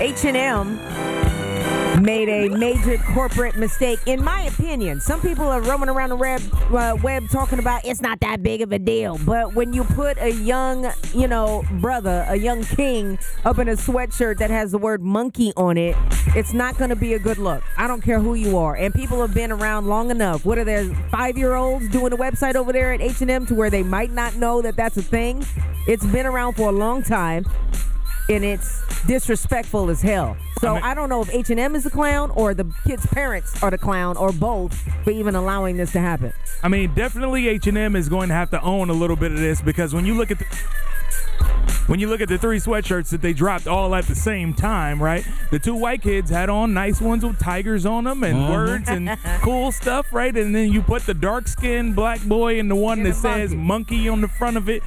H&M made a major corporate mistake, in my opinion. Some people are roaming around the web, uh, web talking about it's not that big of a deal. But when you put a young, you know, brother, a young king up in a sweatshirt that has the word monkey on it, it's not going to be a good look. I don't care who you are. And people have been around long enough. What are there, five-year-olds doing a website over there at H&M to where they might not know that that's a thing? It's been around for a long time and it's disrespectful as hell. So I, mean, I, don't know if H and M is the clown or the kid's parents are the clown or both for even allowing this to happen. I mean, definitely H and M is going to have to own a little bit of this because when you look at the when you look at the three sweatshirts that they dropped all at the same time, right? The two white kids had on nice ones with tigers on them and mm-hmm. words and cool stuff, right? And then you put the dark skinned black boy in the one that says monkey. monkey on the front of it.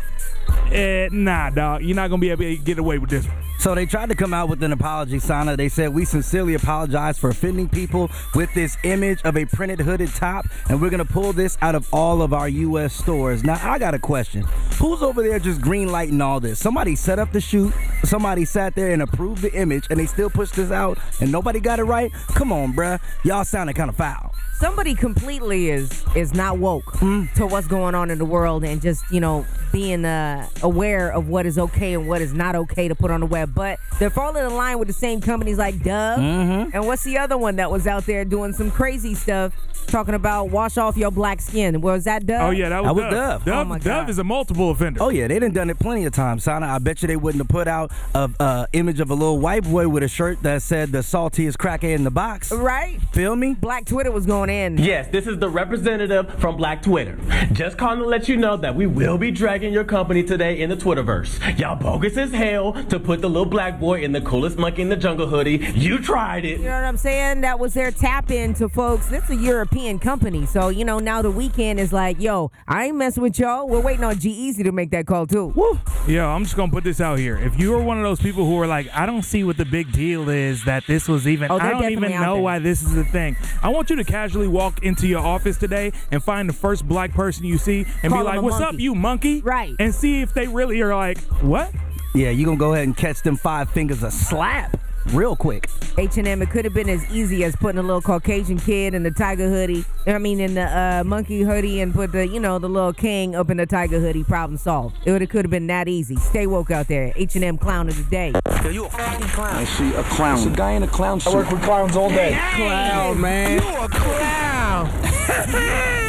Eh, nah, dog, you're not gonna be able to get away with this one. So they tried to come out with an apology, Sana. They said we sincerely apologize for offending people with this image of a printed hooded top, and we're gonna pull this out of all of our U.S. stores. Now I got a question: Who's over there just green lighting all this? Somebody set up the shoot. Somebody sat there and approved the image, and they still pushed this out, and nobody got it right. Come on, bruh. Y'all sounded kind of foul somebody completely is is not woke mm. to what's going on in the world and just you know being uh, aware of what is okay and what is not okay to put on the web. But they're falling in line with the same companies like Dove. Mm-hmm. And what's the other one that was out there doing some crazy stuff, talking about wash off your black skin? Was that Dove? Oh yeah, that was, that Dove. Was Dove. Dove, oh Dove is a multiple offender. Oh yeah, they done done it plenty of times. Sana, I bet you they wouldn't have put out a uh, image of a little white boy with a shirt that said the saltiest cracker in the box. Right. Feel me? Black Twitter was going in. Yes, this is the representative from Black Twitter. Just calling to let you know that we will be dragging your company today in the Twitterverse. Y'all bogus as hell to put the little black boy in the coolest monkey in the jungle hoodie. You tried it. You know what I'm saying? That was their tap in to folks. This is a European company. So, you know, now the Weeknd is like, yo, I ain't messing with y'all. We're waiting on G-Eazy to make that call too. Woo. Yo, I'm just gonna put this out here. If you are one of those people who are like, I don't see what the big deal is that this was even, oh, I don't even know why this is a thing. I want you to casually walk into your office today and find the first black person you see and Call be like, "What's monkey. up, you monkey?" Right. And see if they really are like, "What?" Yeah, you gonna go ahead and catch them five fingers a slap real quick. H&M, it could have been as easy as putting a little Caucasian kid in the tiger hoodie. I mean, in the uh, monkey hoodie and put the, you know, the little king up in the tiger hoodie. Problem solved. It would have could have been that easy. Stay woke out there. H&M clown of the day. Yo, you a fucking clown. I see a clown. It's a guy in a clown suit. I work with clowns all day. Hey, clown, man. You a clown.